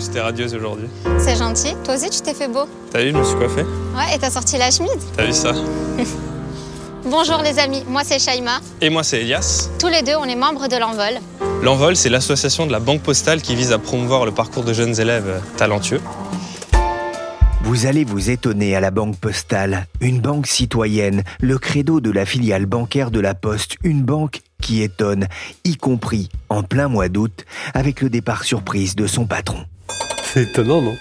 C'était radieuse aujourd'hui. C'est gentil. Toi aussi, tu t'es fait beau. T'as vu, je me suis coiffé Ouais, et t'as sorti la chemise. T'as vu ça Bonjour les amis, moi c'est Shaima. Et moi c'est Elias. Tous les deux, on est membres de l'Envol. L'Envol, c'est l'association de la Banque Postale qui vise à promouvoir le parcours de jeunes élèves talentueux. Vous allez vous étonner à la Banque Postale, une banque citoyenne, le credo de la filiale bancaire de la Poste, une banque qui étonne, y compris en plein mois d'août, avec le départ surprise de son patron. C'est étonnant, non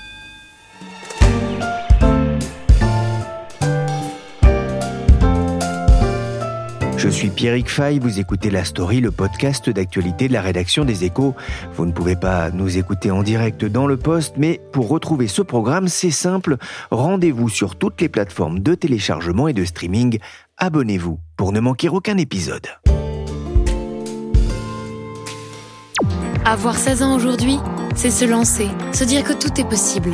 Je suis Pierrick Fay, vous écoutez La Story, le podcast d'actualité de la rédaction des Échos. Vous ne pouvez pas nous écouter en direct dans le poste, mais pour retrouver ce programme, c'est simple, rendez-vous sur toutes les plateformes de téléchargement et de streaming. Abonnez-vous pour ne manquer aucun épisode. Avoir 16 ans aujourd'hui, c'est se lancer, se dire que tout est possible.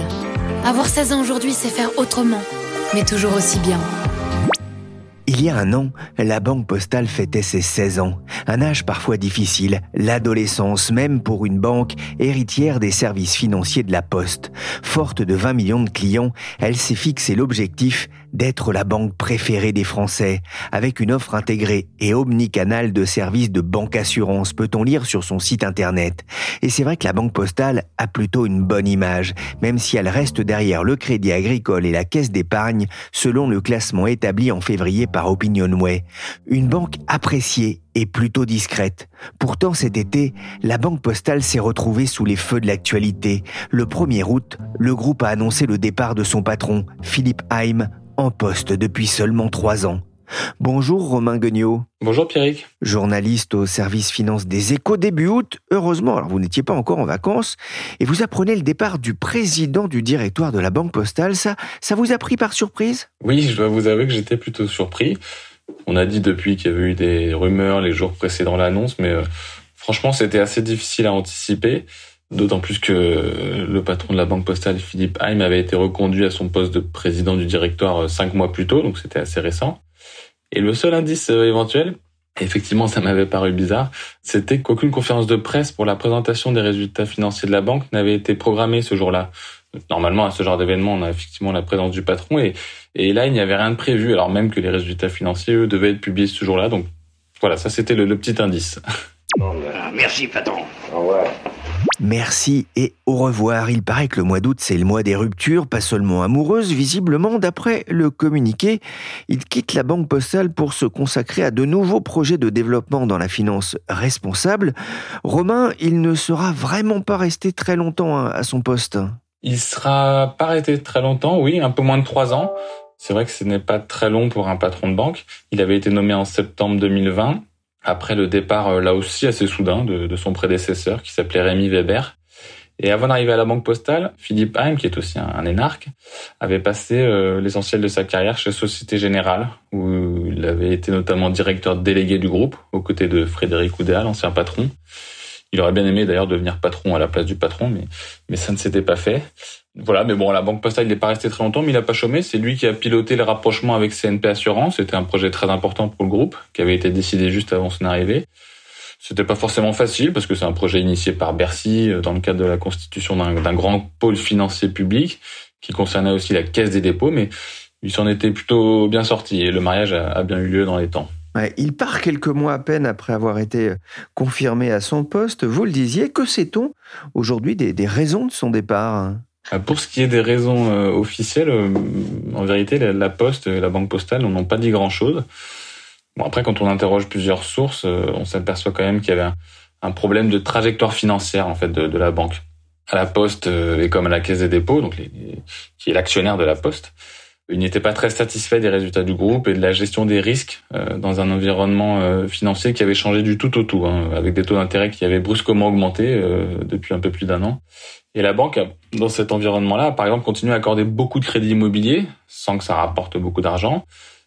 Avoir 16 ans aujourd'hui, c'est faire autrement, mais toujours aussi bien. Il y a un an, la Banque Postale fêtait ses 16 ans, un âge parfois difficile, l'adolescence même pour une banque héritière des services financiers de la Poste. Forte de 20 millions de clients, elle s'est fixé l'objectif d'être la banque préférée des Français, avec une offre intégrée et omnicanale de services de banque assurance, peut-on lire sur son site internet. Et c'est vrai que la Banque Postale a plutôt une bonne image, même si elle reste derrière le Crédit Agricole et la Caisse d'épargne, selon le classement établi en février par Opinionway. Une banque appréciée et plutôt discrète. Pourtant, cet été, la Banque Postale s'est retrouvée sous les feux de l'actualité. Le 1er août, le groupe a annoncé le départ de son patron, Philippe Haim, en poste depuis seulement trois ans. Bonjour Romain Guignot. Bonjour Pierrick. Journaliste au service finance des échos début août. Heureusement, alors vous n'étiez pas encore en vacances et vous apprenez le départ du président du directoire de la Banque Postale. Ça, ça vous a pris par surprise? Oui, je dois vous avouer que j'étais plutôt surpris. On a dit depuis qu'il y avait eu des rumeurs les jours précédant l'annonce, mais euh, franchement, c'était assez difficile à anticiper. D'autant plus que le patron de la banque postale, Philippe Haim, avait été reconduit à son poste de président du directoire euh, cinq mois plus tôt, donc c'était assez récent. Et le seul indice euh, éventuel, effectivement ça m'avait paru bizarre, c'était qu'aucune conférence de presse pour la présentation des résultats financiers de la banque n'avait été programmée ce jour-là. Normalement, à ce genre d'événement, on a effectivement la présence du patron et, et là, il n'y avait rien de prévu, alors même que les résultats financiers, eux, devaient être publiés ce jour-là. Donc voilà, ça c'était le, petit indice. Ben, merci patron. Au revoir. Merci et au revoir. Il paraît que le mois d'août, c'est le mois des ruptures, pas seulement amoureuses, visiblement, d'après le communiqué. Il quitte la Banque Postale pour se consacrer à de nouveaux projets de développement dans la finance responsable. Romain, il ne sera vraiment pas resté très longtemps à son poste. Il sera pas resté très longtemps, oui, un peu moins de trois ans. C'est vrai que ce n'est pas très long pour un patron de banque. Il avait été nommé en septembre 2020 après le départ euh, là aussi assez soudain de, de son prédécesseur qui s'appelait Rémi Weber. Et avant d'arriver à la Banque Postale, Philippe Haim, qui est aussi un, un énarque, avait passé euh, l'essentiel de sa carrière chez Société Générale, où il avait été notamment directeur délégué du groupe, aux côtés de Frédéric Oudéa, l'ancien patron. Il aurait bien aimé d'ailleurs devenir patron à la place du patron, mais, ça ne s'était pas fait. Voilà, mais bon, la Banque Postale, il n'est pas resté très longtemps, mais il n'a pas chômé. C'est lui qui a piloté le rapprochement avec CNP Assurance. C'était un projet très important pour le groupe, qui avait été décidé juste avant son arrivée. C'était pas forcément facile parce que c'est un projet initié par Bercy dans le cadre de la constitution d'un grand pôle financier public qui concernait aussi la caisse des dépôts, mais il s'en était plutôt bien sorti et le mariage a bien eu lieu dans les temps. Il part quelques mois à peine après avoir été confirmé à son poste. Vous le disiez, que sait-on aujourd'hui des, des, raisons de son départ Pour ce qui est des raisons euh, officielles, euh, en vérité, la, Poste et la Banque Postale n'ont pas dit grand-chose. Bon, après, quand on interroge plusieurs sources, euh, on s'aperçoit quand même qu'il y avait un, problème de trajectoire financière en fait de, la banque. À la Poste et comme à la Caisse des dépôts, donc qui est l'actionnaire de la Poste, Il n'était pas très satisfait des résultats du groupe et de la gestion des risques euh, dans un environnement euh, financier qui avait changé du tout au tout, hein, avec des taux d'intérêt qui avaient brusquement augmenté euh, depuis un peu plus d'un an. Et la banque, dans cet environnement-là, par exemple, continue à accorder beaucoup de crédits immobiliers sans que ça rapporte beaucoup d'argent.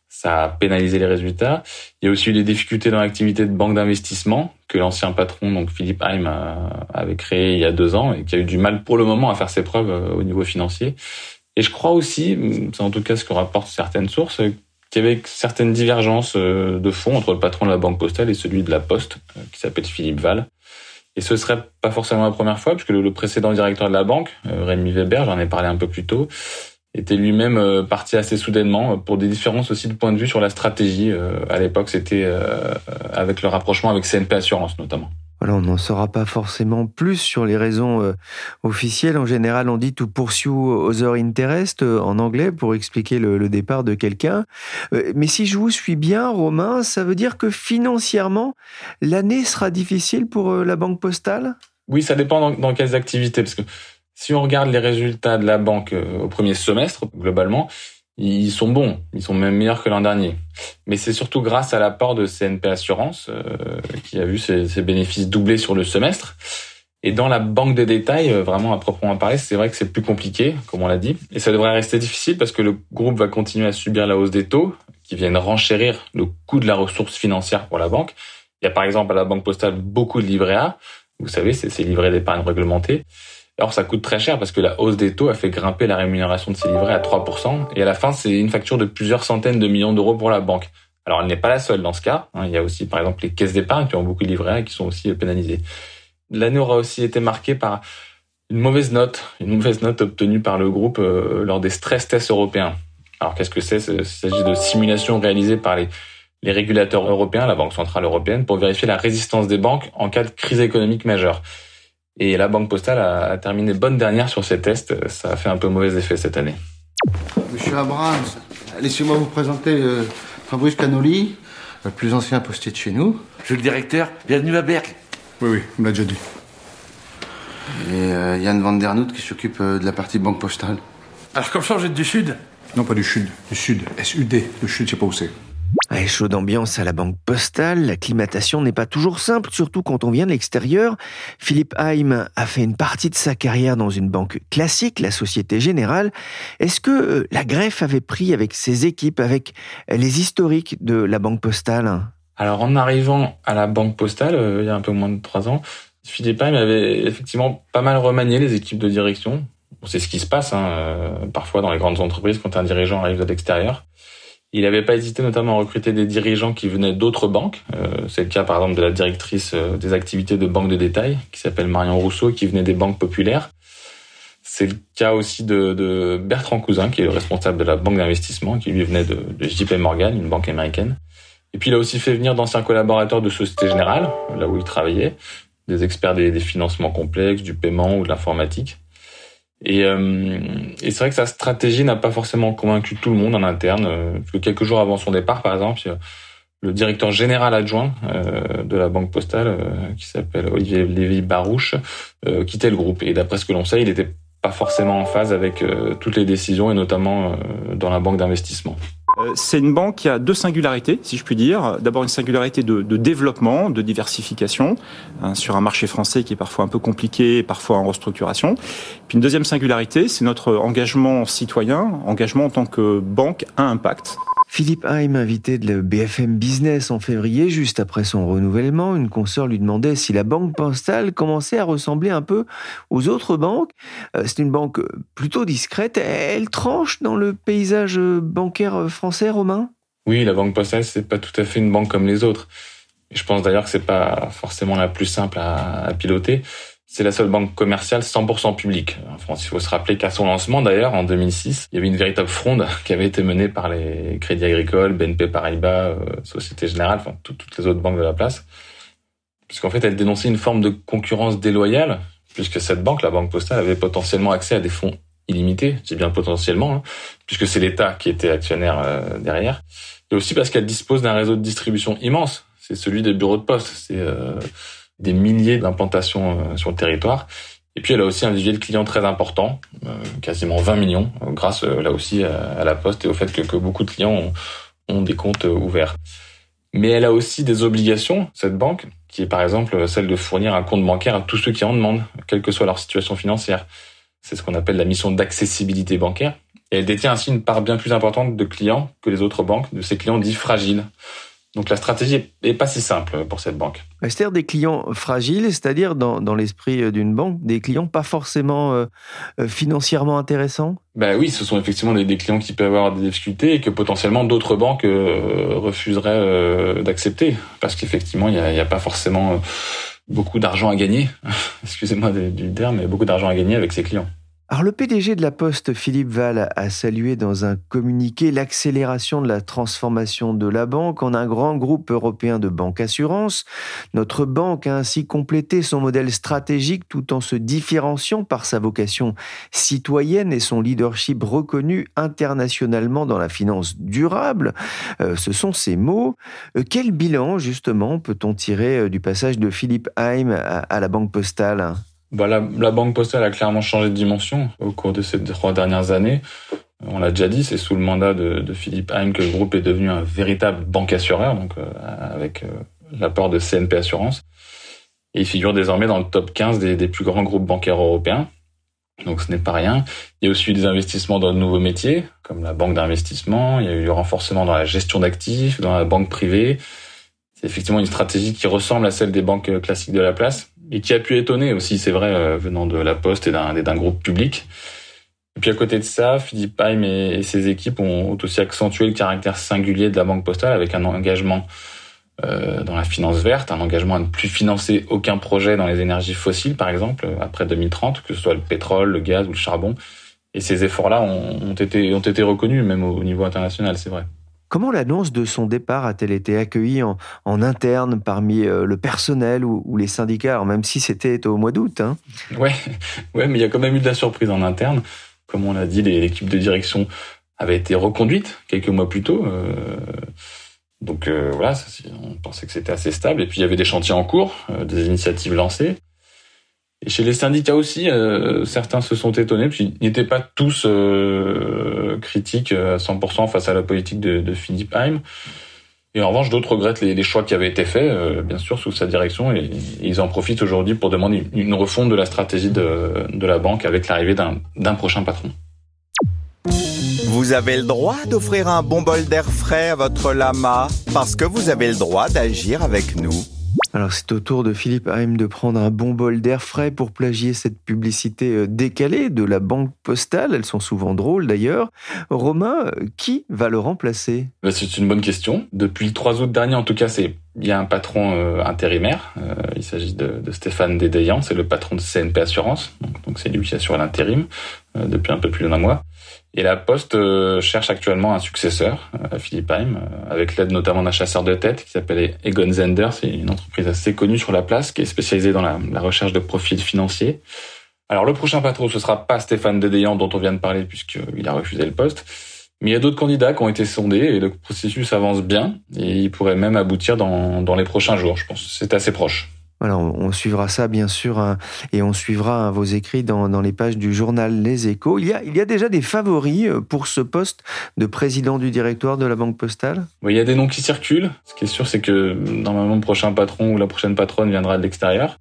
Ça a pénalisé les résultats. Il y a aussi eu des difficultés dans l'activité de banque d'investissement que l'ancien patron, donc Philippe Heim, avait créé il y a deux ans et qui a eu du mal pour le moment à faire ses preuves au niveau financier. Et je crois aussi, c'est en tout cas ce que rapportent certaines sources, qu'il y avait certaines divergences euh, de fond entre le patron de la Banque Postale et celui de la Poste, euh, qui s'appelle Philippe Val. Et ce serait pas forcément la première fois, puisque le précédent directeur de la banque, euh, Rémi Weber, j'en ai parlé un peu plus tôt, était lui-même parti assez soudainement pour des différences aussi de point de vue sur la stratégie. À l'époque, c'était avec le rapprochement avec CNP Assurance notamment. Voilà, on n'en saura pas forcément plus sur les raisons euh, officielles. En général, on dit to pursue other interest euh, en anglais pour expliquer le, départ de quelqu'un. Euh, mais si je vous suis bien, Romain, ça veut dire que financièrement, l'année sera difficile pour la Banque Postale? Oui, ça dépend dans, dans, quelles activités. Parce que si on regarde les résultats de la banque au premier semestre, globalement, ils sont bons, ils sont même meilleurs que l'an dernier. Mais c'est surtout grâce à l'apport de CNP Assurance euh, qui a vu ses, bénéfices doubler sur le semestre. Et dans la banque des détails, euh, vraiment à proprement parler, c'est vrai que c'est plus compliqué, comme on l'a dit. Et ça devrait rester difficile parce que le groupe va continuer à subir la hausse des taux qui viennent renchérir le coût de la ressource financière pour la banque. Il y a par exemple à la Banque Postale beaucoup de livrets A. Vous savez, c'est ces livrets d'épargne réglementés. Alors ça coûte très cher parce que la hausse des taux a fait grimper la rémunération de ces livrets à 3%. Et à la fin, c'est une facture de plusieurs centaines de millions d'euros pour la banque. Alors elle n'est pas la seule dans ce cas. Hein. Il y a aussi par exemple les caisses d'épargne qui ont beaucoup de livrets et qui sont aussi pénalisées. L'année aura aussi été marquée par une mauvaise note, une mauvaise note obtenue par le groupe euh, lors des stress tests européens. Alors qu'est-ce que c'est? Il s'agit de simulations réalisées par les régulateurs européens, la Banque centrale européenne, pour vérifier la résistance des banques en cas de crise économique majeure. Et la Banque Postale a, terminé bonne dernière sur ces tests. Ça a fait un peu mauvais effet cette année. Monsieur Abrams, laissez-moi vous présenter euh, Fabrice Canoli, le plus ancien postier de chez nous. Monsieur le directeur, bienvenue à Berck. Oui, oui, on l'a déjà dit. Et euh, Yann Van Der Noot qui s'occupe euh, de la partie Banque Postale. Alors comme ça, vous êtes du Sud? Non, pas du Sud, du Sud, S-U-D. Le Sud, je sais pas où c'est. Ouais, chaud d'ambiance à la banque postale, l'acclimatation n'est pas toujours simple, surtout quand on vient de l'extérieur. Philippe Haim a fait une partie de sa carrière dans une banque classique, la Société Générale. Est-ce que euh, la greffe avait pris avec ses équipes, avec les historiques de la banque postale? Alors en arrivant à la banque postale, euh, il y a un peu moins de trois ans, Philippe Haim avait effectivement pas mal remanié les équipes de direction. C'est ce qui se passe hein, euh, parfois dans les grandes entreprises quand un dirigeant arrive de l'extérieur. Il n'avait pas hésité notamment à recruter des dirigeants qui venaient d'autres banques. Euh, c'est le cas par exemple de la directrice euh, des activités de banque de détail qui s'appelle Marion Rousseau qui venait des banques populaires. C'est le cas aussi de, Bertrand Cousin qui est le responsable de la banque d'investissement qui lui venait de, JP Morgan, une banque américaine. Et puis il a aussi fait venir d'anciens collaborateurs de Société Générale, là où il travaillait, des experts des financements complexes, du paiement ou de l'informatique. Et, euh, et c'est vrai que sa stratégie n'a pas forcément convaincu tout le monde en interne. Euh, parce que quelques jours avant son départ, par exemple, le directeur général adjoint euh, de la Banque Postale, euh, qui s'appelle Olivier Lévy-Barouche, euh, quittait le groupe. Et d'après ce que l'on sait, il n'était pas forcément en phase avec toutes les décisions, et notamment dans la banque d'investissement. Euh, c'est une banque qui a deux singularités, si je puis dire. D'abord une singularité de, développement, de diversification, hein, sur un marché français qui est parfois un peu compliqué, parfois en restructuration. Puis une deuxième singularité, c'est notre engagement citoyen, engagement en tant que banque à impact. Philippe Haim, invité de BFM Business en février, juste après son renouvellement, une consoeur lui demandait si la banque postale commençait à ressembler un peu aux autres banques. Euh, c'est une banque plutôt discrète. Elle tranche dans le paysage bancaire français, Romain? Oui, la banque postale, c'est pas tout à fait une banque comme les autres. Je pense d'ailleurs que c'est pas forcément la plus simple à piloter. C'est la seule banque commerciale 100% publique en France. Il faut se rappeler qu'à son lancement, d'ailleurs, en 2006, il y avait une véritable fronde qui avait été menée par les Crédits Agricoles, BNP Paribas, euh, Société Générale, enfin toutes les autres banques de la place. Puisqu'en fait, elle dénonçait une forme de concurrence déloyale, puisque cette banque, la Banque Postale, avait potentiellement accès à des fonds illimités, c'est bien potentiellement, hein, puisque c'est l'État qui était actionnaire euh, derrière, et aussi parce qu'elle dispose d'un réseau de distribution immense. C'est celui des bureaux de poste. C'est euh, des milliers d'implantations euh, sur le territoire. Et puis elle a aussi un vivier de clients très important, quasiment 20 millions, grâce là aussi à, la Poste et au fait que, beaucoup de clients ont des comptes ouverts. Mais elle a aussi des obligations, cette banque, qui est par exemple celle de fournir un compte bancaire à tous ceux qui en demandent, quelle que soit leur situation financière. C'est ce qu'on appelle la mission d'accessibilité bancaire. Et elle détient ainsi une part bien plus importante de clients que les autres banques, de ces clients dits fragiles. Donc la stratégie est pas si simple pour cette banque. C'est-à-dire des clients fragiles, c'est-à-dire dans, dans l'esprit euh, d'une banque, des clients pas forcément euh, euh, financièrement intéressants? Ben oui, ce sont effectivement des, clients qui peuvent avoir des difficultés et que potentiellement d'autres banques refuseraient d'accepter. Parce qu'effectivement, il n'y a, y a, pas forcément beaucoup d'argent à gagner, excusez-moi du terme, mais beaucoup d'argent à gagner avec ces clients. Alors le PDG de la Poste, Philippe Val, a salué dans un communiqué l'accélération de la transformation de la banque en un grand groupe européen de banque assurance. Notre banque a ainsi complété son modèle stratégique tout en se différenciant par sa vocation citoyenne et son leadership reconnu internationalement dans la finance durable. Euh, ce sont ces mots. Euh, quel bilan justement peut-on tirer euh, du passage de Philippe Haim à la Banque Postale? Bah, la, Banque Postale a clairement changé de dimension au cours de ces trois dernières années. On l'a déjà dit, c'est sous le mandat de, Philippe Haim que le groupe est devenu un véritable banque assureur, donc euh, avec euh, l'apport de CNP Assurance. Il figure désormais dans le top 15 des, des plus grands groupes bancaires européens. Donc ce n'est pas rien. Il y a aussi eu des investissements dans de nouveaux métiers, comme la banque d'investissement. Il y a eu du renforcement dans la gestion d'actifs, dans la banque privée. C'est effectivement une stratégie qui ressemble à celle des banques classiques de la place et qui a pu étonner aussi, c'est vrai, euh, venant de la Poste et d'un groupe public. Et puis à côté de ça, Philippe Haim et, ses équipes ont, aussi accentué le caractère singulier de la Banque Postale avec un engagement euh, dans la finance verte, un engagement à ne plus financer aucun projet dans les énergies fossiles, par exemple, après 2030, que ce soit le pétrole, le gaz ou le charbon. Et ces efforts-là ont, ont, été, ont été reconnus, même au niveau international, c'est vrai. Comment l'annonce de son départ a-t-elle été accueillie en, interne parmi euh, le personnel ou, les syndicats, même si c'était au mois d'août hein ouais, mais il y a quand même eu de la surprise en interne. Comme on l'a dit, l'équipe de direction avait été reconduite quelques mois plus tôt. Euh, donc euh, voilà, on pensait que c'était assez stable. Et puis il y avait des chantiers en cours, des initiatives lancées. Chez les syndicats aussi, euh, certains se sont étonnés, puis n'étaient pas tous euh, critiques à 100% face à la politique de, Philippe Haim. Et en revanche, d'autres regrettent les, choix qui avaient été faits, euh, bien sûr, sous sa direction, et, ils en profitent aujourd'hui pour demander une refonte de la stratégie de, de la banque avec l'arrivée d'un prochain patron. Vous avez le droit d'offrir un bon bol d'air frais à votre lama parce que vous avez le droit d'agir avec nous. Alors c'est au tour de Philippe Haim de prendre un bon bol d'air frais pour plagier cette publicité euh, décalée de la banque postale. Elles sont souvent drôles d'ailleurs. Romain, euh, qui va le remplacer? Bah, C'est une bonne question. Depuis le 3 août dernier, en tout cas, il y a un patron euh, intérimaire. il s'agit de, Stéphane Dédéian, c'est le patron de CNP Assurance. Donc c'est lui qui assure l'intérim depuis un peu plus d'un mois. Et la Poste euh, cherche actuellement un successeur euh, Philippe Haim, euh, avec l'aide notamment d'un chasseur de tête qui s'appelle Egon Zender. C'est une entreprise assez connue sur la place qui est spécialisée dans la, recherche de profils financiers. Alors le prochain patron, ce sera pas Stéphane Dédéian dont on vient de parler puisqu'il a refusé le poste. Mais il y a d'autres candidats qui ont été sondés et le processus avance bien et il pourrait même aboutir dans, dans les prochains jours, je pense. C'est assez proche. Voilà, on, suivra ça bien sûr hein, et on suivra hein, vos écrits dans, les pages du journal Les Échos. Il y, a, il déjà des favoris euh, pour ce poste de président du directoire de la Banque Postale? Oui, il y a des noms qui circulent. Ce qui est sûr, c'est que normalement le prochain patron ou la prochaine patronne viendra de l'extérieur.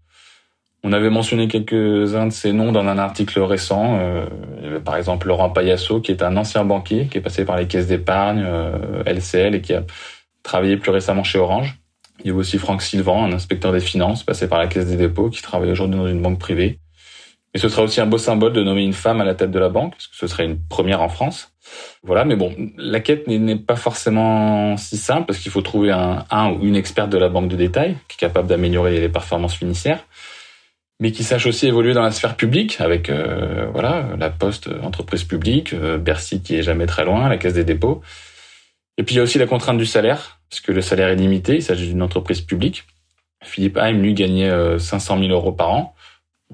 On avait mentionné quelques-uns de ces noms dans un article récent. Euh, il y avait par exemple Laurent Payasso, qui est un ancien banquier, qui est passé par les caisses d'épargne, euh, LCL, et qui a travaillé plus récemment chez Orange. Il y a aussi Franck Sylvan, un inspecteur des finances passé par la Caisse des dépôts, qui travaille aujourd'hui dans une banque privée. Et ce sera aussi un beau symbole de nommer une femme à la tête de la banque, parce que ce serait une première en France. Voilà, mais bon, la quête n'est pas forcément si simple, parce qu'il faut trouver un, un ou une experte de la banque de détail, qui est capable d'améliorer les performances financières, mais qui sache aussi évoluer dans la sphère publique, avec euh, voilà la Poste, entreprise publique, euh, Bercy qui est jamais très loin, la Caisse des dépôts. Et puis il y a aussi la contrainte du salaire, parce que le salaire est limité, il s'agit d'une entreprise publique. Philippe Haim, lui, gagnait 500 euh, 000 euros par an.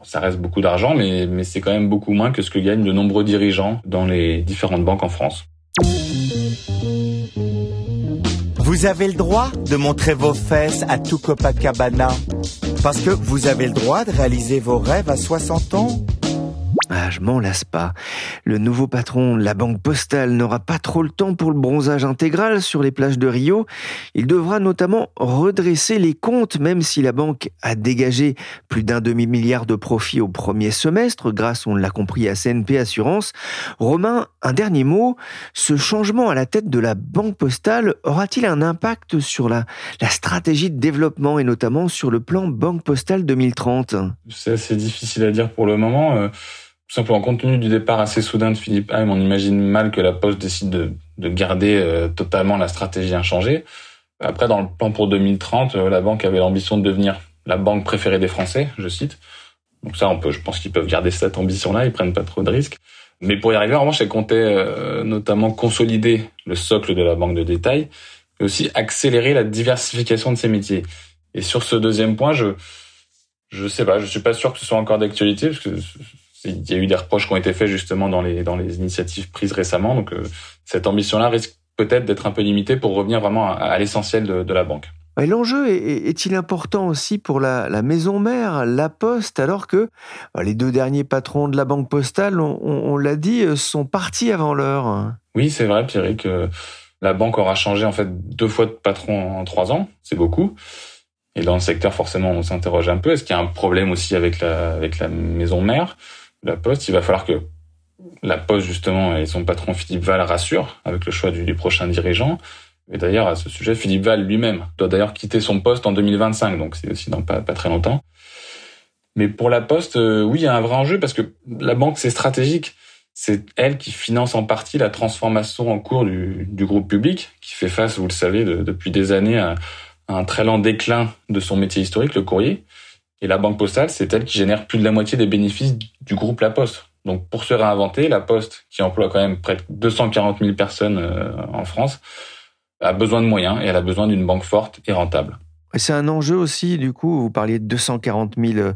ça reste beaucoup d'argent, mais, mais c'est quand même beaucoup moins que ce que gagnent de nombreux dirigeants dans les différentes banques en France. Vous avez le droit de montrer vos fesses à tout Copacabana. Parce que vous avez le droit de réaliser vos rêves à 60 ans ah, je m'en lasse pas. Le nouveau patron de la Banque Postale n'aura pas trop le temps pour le bronzage intégral sur les plages de Rio. Il devra notamment redresser les comptes, même si la banque a dégagé plus d'un demi-milliard de profits au premier semestre, grâce, on l'a compris, à CNP Assurance. Romain, un dernier mot. Ce changement à la tête de la Banque Postale aura-t-il un impact sur la, stratégie de développement et notamment sur le plan Banque Postale 2030 C'est assez difficile à dire pour le moment. Euh, tout simplement, compte tenu du départ assez soudain de Philippe Haim, on imagine mal que la Poste décide de, de garder euh, totalement la stratégie inchangée. Après, dans le plan pour 2030, euh, la banque avait l'ambition de devenir la banque préférée des Français, je cite. Donc ça, on peut, je pense qu'ils peuvent garder cette ambition-là, ils prennent pas trop de risques. Mais pour y arriver, en revanche, elle comptait euh, notamment consolider le socle de la banque de détail, mais aussi accélérer la diversification de ses métiers. Et sur ce deuxième point, je je sais pas, je suis pas sûr que ce soit encore d'actualité, parce que il y a eu des reproches qui ont été faits justement dans les dans les initiatives prises récemment. Donc euh, cette ambition-là risque peut-être d'être un peu limitée pour revenir vraiment à, l'essentiel de, de, la banque. L'enjeu est-il important aussi pour la, la, maison mère, la Poste, alors que bah, les deux derniers patrons de la banque postale, on, on, l'a dit, euh, sont partis avant l'heure? Oui, c'est vrai, Pierrick. La banque aura changé en fait deux fois de patron en trois ans, c'est beaucoup. Et dans le secteur, forcément, on s'interroge un peu. Est-ce qu'il y a un problème aussi avec la, avec la maison mère? La Poste, il va falloir que la Poste, justement, et son patron Philippe Val rassurent avec le choix du, prochain dirigeant. Et d'ailleurs, à ce sujet, Philippe Val lui-même doit d'ailleurs quitter son poste en 2025, donc c'est aussi dans pas, très longtemps. Mais pour la Poste, euh, oui, il y a un vrai enjeu parce que la banque, c'est stratégique. C'est elle qui finance en partie la transformation en cours du, du groupe public, qui fait face, vous le savez, depuis des années à, à un très lent déclin de son métier historique, le courrier. Et la banque postale, c'est elle qui génère plus de la moitié des bénéfices du groupe La Poste. Donc pour se réinventer, La Poste, qui emploie quand même près de 240 000 personnes euh, en France, a besoin de moyens et elle a besoin d'une banque forte et rentable. C'est un enjeu aussi, du coup, vous parliez de 240 000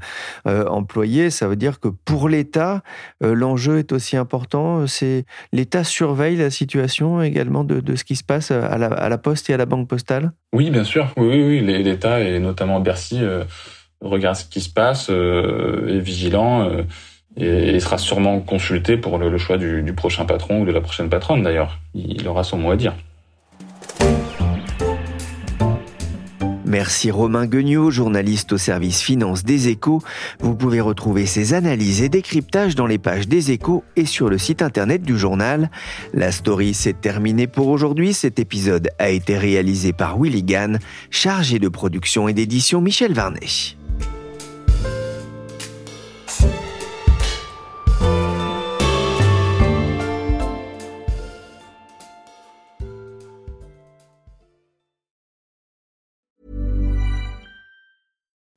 euh, employés, ça veut dire que pour l'État, euh, l'enjeu est aussi important. C'est L'État surveille la situation également de, de, ce qui se passe à la, à la, Poste et à la Banque postale? Oui, bien sûr. Oui, oui, oui. l'État et notamment Bercy regarde ce qui se passe, euh, est vigilant euh, et, sera sûrement consulté pour le, choix du, du, prochain patron ou de la prochaine patronne d'ailleurs. Il aura son mot à dire. Merci Romain Guignot, journaliste au service finance des échos. Vous pouvez retrouver ses analyses et décryptages dans les pages des échos et sur le site internet du journal. La story s'est terminée pour aujourd'hui. Cet épisode a été réalisé par Willy Gann, chargé de production et d'édition Michel Varnet.